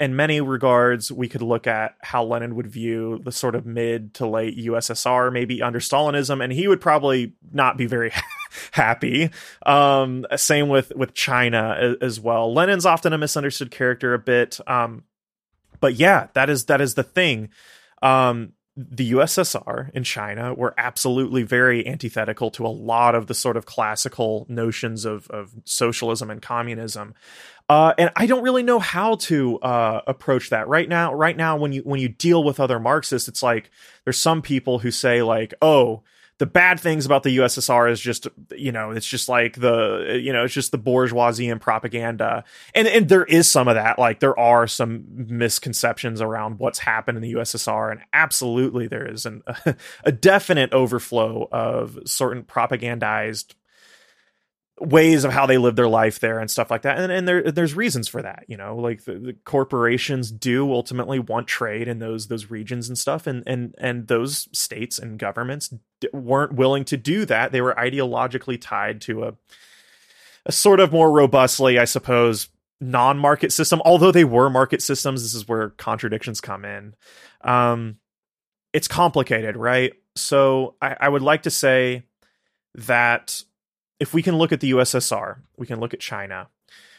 in many regards, we could look at how Lenin would view the sort of mid to late USSR, maybe under Stalinism, and he would probably not be very happy. Um, same with with China as well. Lenin's often a misunderstood character a bit, um, but yeah, that is that is the thing. Um, the USSR and China were absolutely very antithetical to a lot of the sort of classical notions of, of socialism and communism. Uh, and I don't really know how to uh, approach that right now. Right now, when you when you deal with other Marxists, it's like there's some people who say like, "Oh, the bad things about the USSR is just you know it's just like the you know it's just the bourgeoisie and propaganda and and there is some of that like there are some misconceptions around what's happened in the USSR and absolutely there is an, a definite overflow of certain propagandized ways of how they live their life there and stuff like that. And, and there, there's reasons for that, you know, like the, the, corporations do ultimately want trade in those, those regions and stuff. And, and, and those states and governments d- weren't willing to do that. They were ideologically tied to a, a sort of more robustly, I suppose, non-market system, although they were market systems. This is where contradictions come in. Um, it's complicated, right? So I, I would like to say that if we can look at the USSR, we can look at China,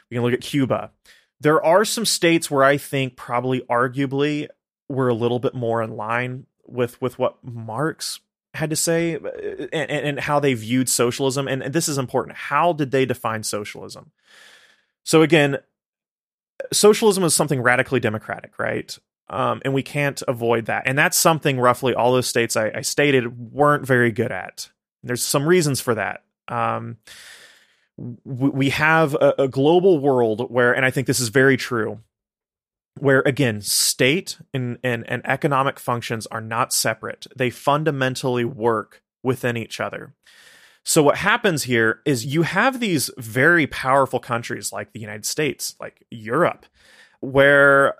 we can look at Cuba. There are some states where I think probably arguably we're a little bit more in line with with what Marx had to say uh, and, and how they viewed socialism. And this is important. How did they define socialism? So again, socialism is something radically democratic, right? Um, and we can't avoid that. And that's something roughly all those states I, I stated weren't very good at. There's some reasons for that. Um, we have a, a global world where, and I think this is very true, where again state and, and, and economic functions are not separate. They fundamentally work within each other. So what happens here is you have these very powerful countries like the united states like europe where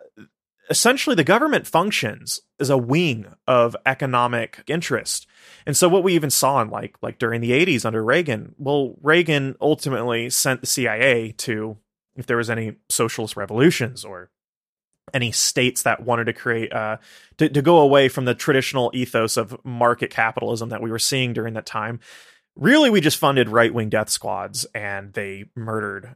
essentially the government functions as a wing of economic interest and so what we even saw in like like during the 80s under Reagan, well Reagan ultimately sent the CIA to if there was any socialist revolutions or any states that wanted to create uh to, to go away from the traditional ethos of market capitalism that we were seeing during that time. Really we just funded right-wing death squads and they murdered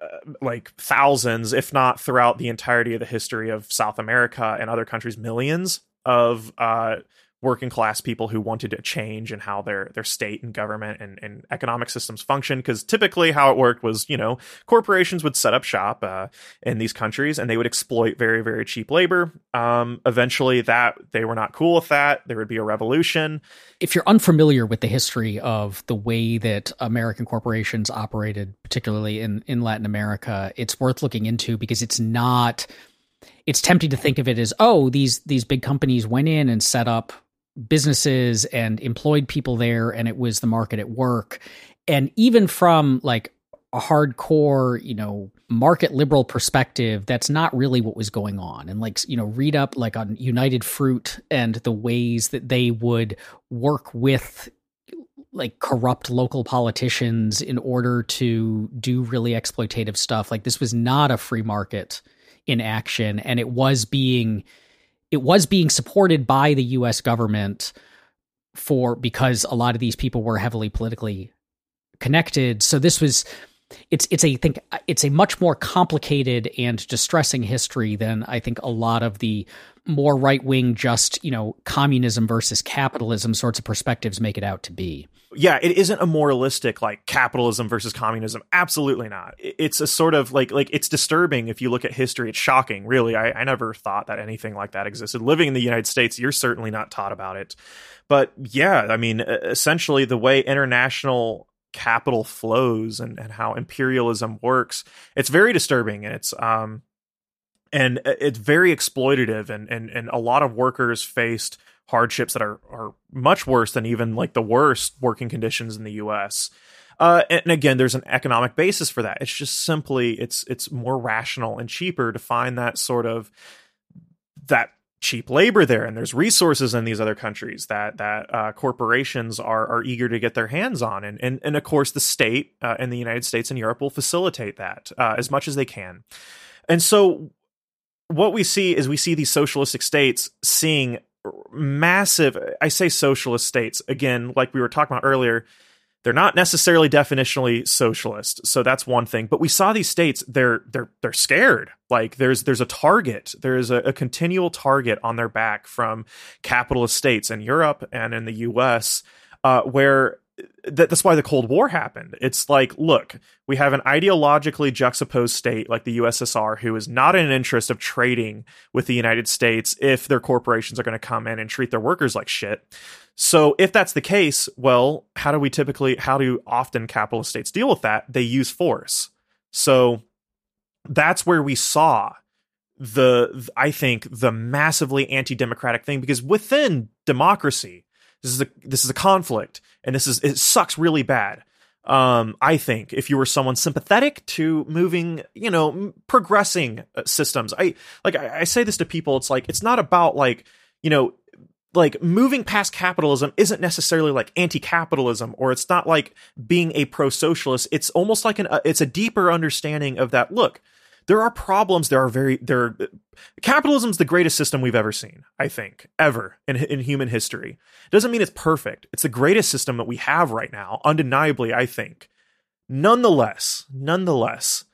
uh, like thousands, if not throughout the entirety of the history of South America and other countries, millions of uh, working class people who wanted to change and how their their state and government and, and economic systems function. Because typically how it worked was you know corporations would set up shop uh, in these countries and they would exploit very very cheap labor. Um, eventually that they were not cool with that. There would be a revolution. If you're unfamiliar with the history of the way that american corporations operated particularly in in latin america it's worth looking into because it's not it's tempting to think of it as oh these these big companies went in and set up businesses and employed people there and it was the market at work. And even from like a hardcore you know market liberal perspective that's not really what was going on. And like you know read up like on united fruit and the ways that they would work with like corrupt local politicians in order to do really exploitative stuff. Like this was not a free market in action and it was being it was being supported by the US government for because a lot of these people were heavily politically connected. So this was it's it's a I think it's a much more complicated and distressing history than I think a lot of the more right wing, just you know, communism versus capitalism sorts of perspectives make it out to be. Yeah, it isn't a moralistic like capitalism versus communism. Absolutely not. It's a sort of like like it's disturbing if you look at history. It's shocking, really. I, I never thought that anything like that existed. Living in the United States, you're certainly not taught about it. But yeah, I mean, essentially the way international capital flows and, and how imperialism works. It's very disturbing and it's um and it's very exploitative and and and a lot of workers faced hardships that are are much worse than even like the worst working conditions in the US. Uh, and again, there's an economic basis for that. It's just simply it's it's more rational and cheaper to find that sort of that cheap labor there and there's resources in these other countries that that uh, corporations are are eager to get their hands on and and, and of course the state uh, in the United States and Europe will facilitate that uh, as much as they can and so what we see is we see these socialistic states seeing massive I say socialist states again like we were talking about earlier they're not necessarily definitionally socialist, so that's one thing. But we saw these states; they're they're they're scared. Like there's there's a target, there is a, a continual target on their back from capitalist states in Europe and in the U.S. Uh, where that, that's why the Cold War happened. It's like, look, we have an ideologically juxtaposed state like the USSR who is not in an interest of trading with the United States if their corporations are going to come in and treat their workers like shit. So if that's the case, well, how do we typically, how do often capitalist states deal with that? They use force. So that's where we saw the, I think, the massively anti-democratic thing because within democracy, this is a this is a conflict, and this is it sucks really bad. Um, I think if you were someone sympathetic to moving, you know, progressing uh, systems, I like I, say this to people. It's like it's not about like you know like moving past capitalism isn't necessarily like anti-capitalism or it's not like being a pro-socialist it's almost like an uh, it's a deeper understanding of that look there are problems there are very there Are, capitalism's the greatest system we've ever seen i think ever in in human history. Doesn't mean it's perfect. It's the greatest system that we have right now undeniably i think. Nonetheless nonetheless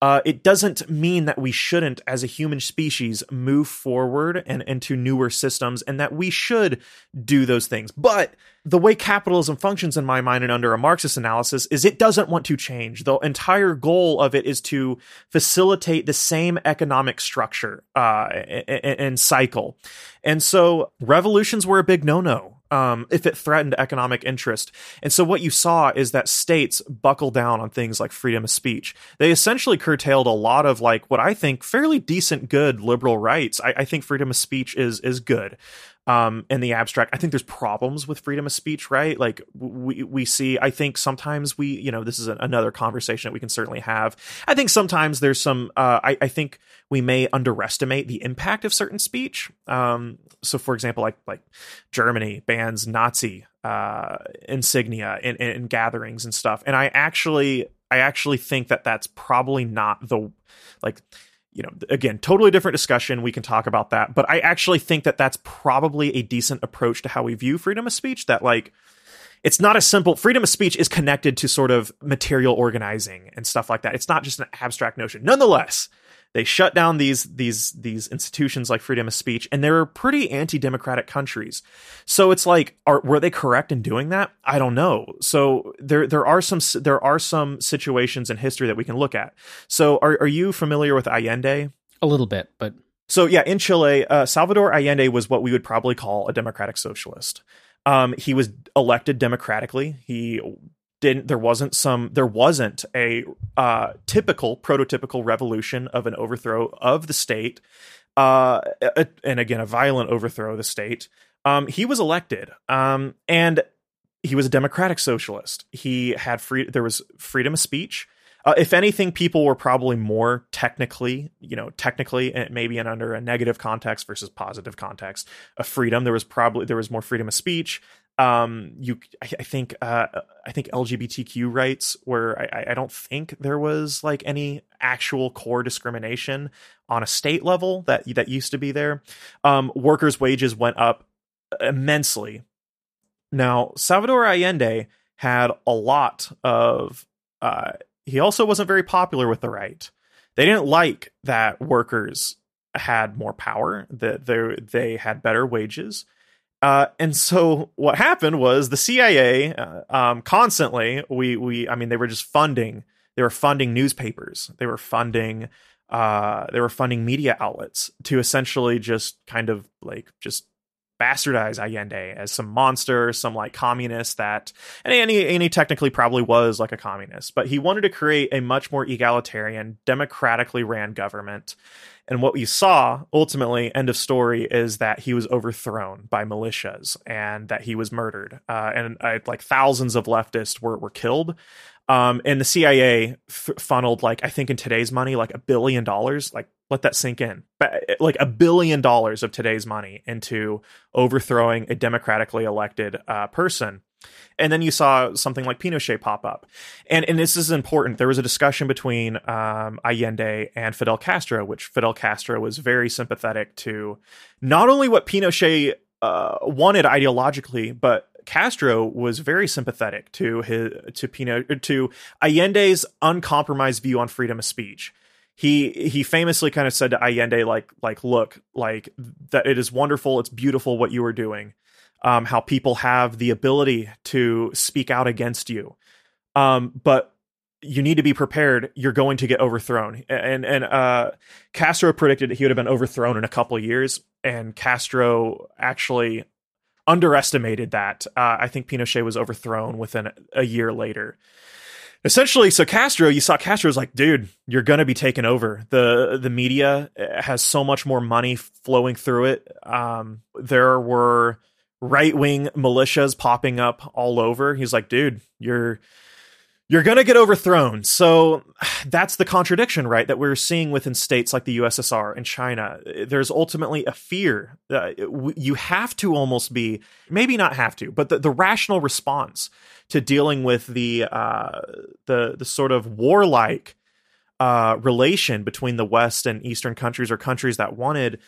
uh, it doesn't mean that we shouldn't, as a human species, move forward and into newer systems and that we should do those things. But the way capitalism functions, in my mind, and under a Marxist analysis, is it doesn't want to change. The entire goal of it is to facilitate the same economic structure uh, and, and cycle. And so revolutions were a big no no um, if it threatened economic interest. And so what you saw is that states buckle down on things like freedom of speech. They essentially curtailed a lot of like what I think fairly decent, good liberal rights. I, I think freedom of speech is is good um, in the abstract. I think there's problems with freedom of speech, right? Like we we see. I think sometimes we, you know, this is another conversation that we can certainly have. I think sometimes there's some. Uh, I, I think we may underestimate the impact of certain speech. Um, so, for example, like like Germany bans Nazi uh, insignia in, in, in gatherings and stuff, and I actually I actually think that that's probably not the like you know, again, totally different discussion. We can talk about that. But I actually think that that's probably a decent approach to how we view freedom of speech. That, like, it's not a simple freedom of speech is connected to sort of material organizing and stuff like that. It's not just an abstract notion. Nonetheless, they shut down these these these institutions like freedom of speech, and they're pretty anti-democratic countries. So it's like, are were they correct in doing that? I don't know. So there there are some there are some situations in history that we can look at. So are are you familiar with Allende? A little bit, but so yeah, in Chile, uh, Salvador Allende was what we would probably call a democratic socialist. Um, he was elected democratically. He didn't there wasn't some there wasn't a uh, typical prototypical revolution of an overthrow of the state uh, a, and again a violent overthrow of the state. Um, he was elected um, and he was a democratic socialist. He had free there was freedom of speech. Uh, if anything people were probably more technically you know technically and maybe in under a negative context versus positive context of freedom. There was probably there was more freedom of speech um you i, think uh i think lgbtq rights where I, I don't think there was like any actual core discrimination on a state level that that used to be there um workers wages went up immensely now salvador allende had a lot of uh he also wasn't very popular with the right. They didn't like that workers had more power, that they they had better wages. Uh, and so what happened was the CIA uh, um, constantly we we I mean they were just funding they were funding newspapers they were funding uh, they were funding media outlets to essentially just kind of like just bastardize Allende as some monster, some like communist that, and and he technically probably was like a communist, but he wanted to create a much more egalitarian, democratically ran government. And what we saw ultimately, end of story, is that he was overthrown by militias and that he was murdered. Uh, and uh, like thousands of leftists were, were killed. Um, and the CIA f- funneled like I think in today's money like a billion dollars. Like let that sink in. But Like a billion dollars of today's money into overthrowing a democratically elected uh, person. And then you saw something like Pinochet pop up, and and this is important. There was a discussion between um, Allende and Fidel Castro, which Fidel Castro was very sympathetic to, not only what Pinochet uh, wanted ideologically, but Castro was very sympathetic to his to Pino to Allende's uncompromised view on freedom of speech. He he famously kind of said to Allende like like look like that it is wonderful it's beautiful what you are doing um, how people have the ability to speak out against you um, but you need to be prepared you're going to get overthrown and and uh, Castro predicted that he would have been overthrown in a couple years and Castro actually underestimated that. Uh, I think Pinochet was overthrown within a year later. Essentially, so Castro, you saw Castro was like, dude, you're gonna be taken over. the The media has so much more money flowing through it. Um, there were right wing militias popping up all over. He's like, dude, you're you're going to get overthrown. So that's the contradiction, right? That we're seeing within states like the USSR and China. There's ultimately a fear. Uh, you have to almost be, maybe not have to, but the, the rational response to dealing with the uh, the the sort of warlike uh, relation between the West and Eastern countries or countries that wanted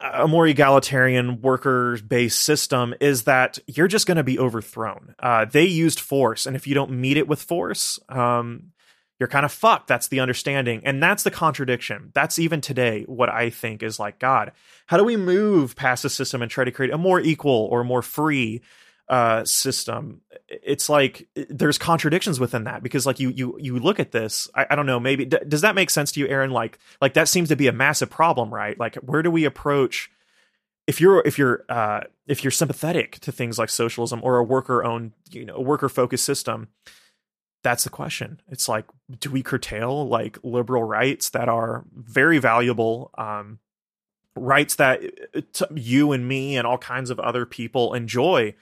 a more egalitarian worker based system is that you're just going to be overthrown. Uh, they used force, and if you don't meet it with force, um, you're kind of fucked. That's the understanding. And that's the contradiction. That's even today what I think is like, God, how do we move past the system and try to create a more equal or more free uh, system, it's like there's contradictions within that because like you you you look at this, I, I don't know, maybe d- does that make sense to you, Aaron? Like like that seems to be a massive problem, right? Like where do we approach? If you're if you're uh, if you're sympathetic to things like socialism or a worker owned you know worker focused system, that's the question. It's like, do we curtail like liberal rights that are very valuable, um, rights that uh, you and me and all kinds of other people enjoy?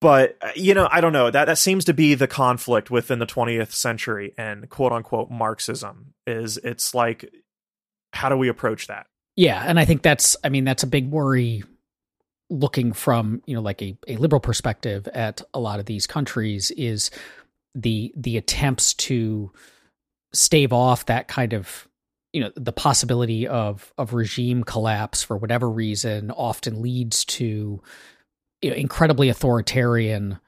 But uh, you know i don't know. That that seems to be the conflict within the 20th century and quote unquote marxism is it's like how do we approach that? Yeah and i think that's i mean that's a big worry looking from you know like a, a liberal perspective at a lot of these countries is the the attempts to stave off that kind of you know the possibility of of regime collapse for whatever reason often leads to you know, incredibly authoritarian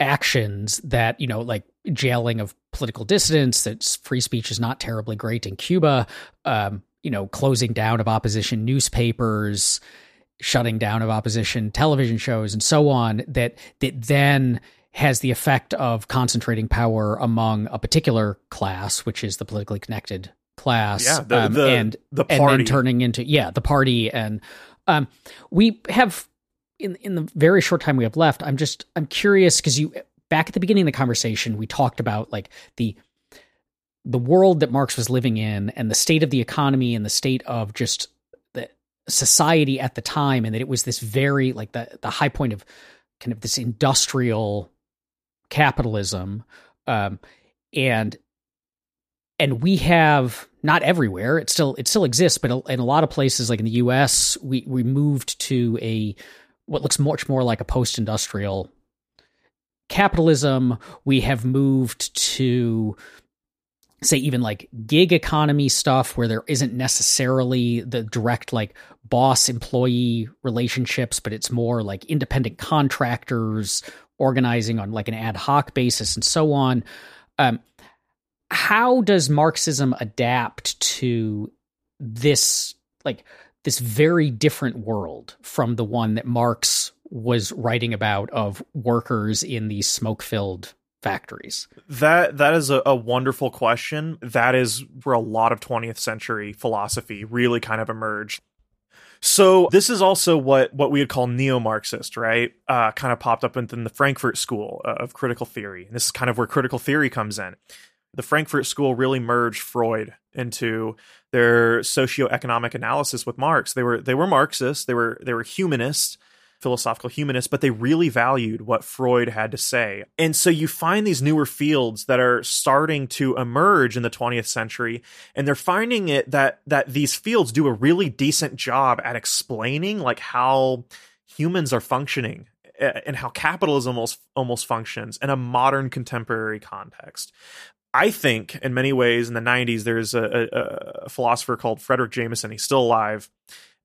actions that you know like jailing of political dissidents that free speech is not terribly great in cuba um, you know closing down of opposition newspapers shutting down of opposition television shows and so on that that then has the effect of concentrating power among a particular class which is the politically connected class yeah, the, um, the, and the party. and turning into yeah the party and um, we have in in the very short time we have left, I'm just I'm curious because you back at the beginning of the conversation we talked about like the the world that Marx was living in and the state of the economy and the state of just the society at the time and that it was this very like the the high point of kind of this industrial capitalism um, and and we have not everywhere it still it still exists but in a lot of places like in the US we we moved to a what looks much more like a post-industrial capitalism. We have moved to say even like gig economy stuff where there isn't necessarily the direct like boss employee relationships but it's more like independent contractors organizing on like an ad hoc basis and so on um, how does Marxism adapt to this like this very different world from the one that Marx was writing about of workers in these smoke-filled factories? That that is a, a, wonderful question. That is where a lot of 20th century philosophy really kind of emerged. So this is also what what we would call neo-Marxist, right? Uh, kind of popped up within the Frankfurt School of critical theory. And this is kind of where critical theory comes in. The Frankfurt School really merged Freud into their socioeconomic analysis with Marx. They were they were Marxists, they were they were humanists, philosophical humanists, but they really valued what Freud had to say. And so you find these newer fields that are starting to emerge in the 20th century, and they're finding it that that these fields do a really decent job at explaining like how humans are functioning and how capitalism almost, almost functions in a modern contemporary context. I think in many ways in the 90s, there's a, a, a philosopher called Fredric Jameson. He's still alive.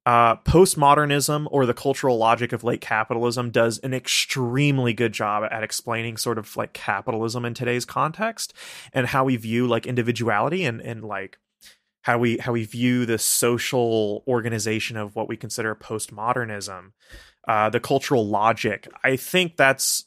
Uh, postmodernism or the cultural logic of late capitalism does an extremely good job at explaining sort of like capitalism in today's context and how we view like individuality and, and like how we how we view the social organization of what we consider postmodernism, uh, the cultural logic. I think that's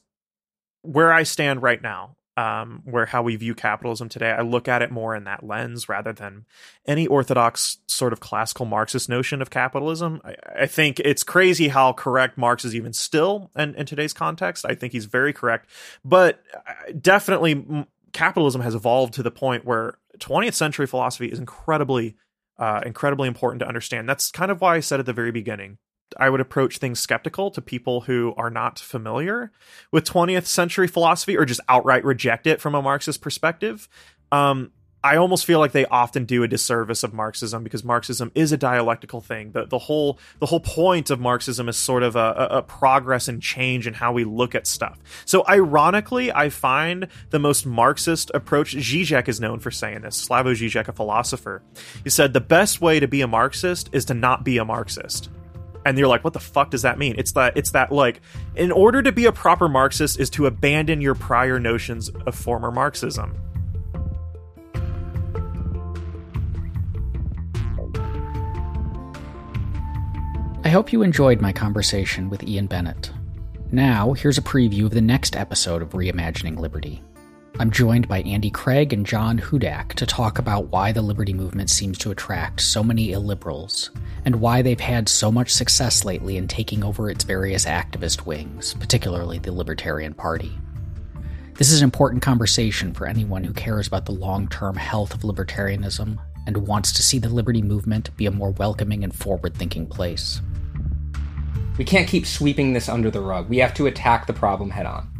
where I stand right now um, where how we view capitalism today, I look at it more in that lens rather than any orthodox sort of classical Marxist notion of capitalism. I, I think it's crazy how correct Marx is even still in, in today's context. I think he's very correct, but uh, definitely capitalism has evolved to the point where 20th century philosophy is incredibly, uh, incredibly important to understand. That's kind of why I said at the very beginning I would approach things skeptical to people who are not familiar with 20th century philosophy or just outright reject it from a Marxist perspective. Um, I almost feel like they often do a disservice of Marxism because Marxism is a dialectical thing. The the whole the whole point of Marxism is sort of a, a, progress and change in how we look at stuff. So ironically, I find the most Marxist approach. Zizek is known for saying this. Slavoj Zizek, a philosopher, he said the best way to be a Marxist is to not be a Marxist and you're like what the fuck does that mean it's that it's that like in order to be a proper marxist is to abandon your prior notions of former marxism I hope you enjoyed my conversation with Ian Bennett. Now, here's a preview of the next episode of Reimagining Liberty. I'm joined by Andy Craig and John Hudak to talk about why the liberty movement seems to attract so many illiberals and why they've had so much success lately in taking over its various activist wings, particularly the Libertarian Party. This is an important conversation for anyone who cares about the long term health of libertarianism and wants to see the liberty movement be a more welcoming and forward thinking place. We can't keep sweeping this under the rug. We have to attack the problem head on.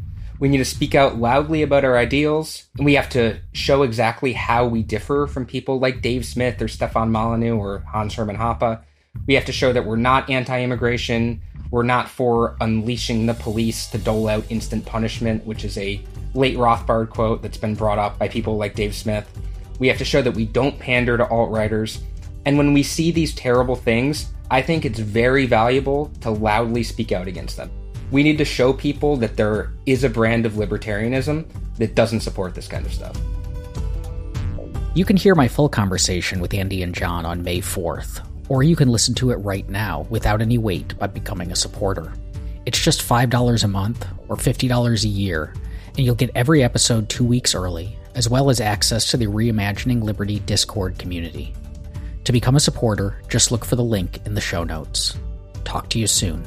We need to speak out loudly about our ideals, and we have to show exactly how we differ from people like Dave Smith or Stefan Molyneux or Hans Hermann Hoppe. We have to show that we're not anti immigration, we're not for unleashing the police to dole out instant punishment, which is a late Rothbard quote that's been brought up by people like Dave Smith. We have to show that we don't pander to alt righters. And when we see these terrible things, I think it's very valuable to loudly speak out against them. We need to show people that there is a brand of libertarianism that doesn't support this kind of stuff. You can hear my full conversation with Andy and John on May 4th, or you can listen to it right now without any wait by becoming a supporter. It's just $5 a month or $50 a year, and you'll get every episode two weeks early, as well as access to the Reimagining Liberty Discord community. To become a supporter, just look for the link in the show notes. Talk to you soon.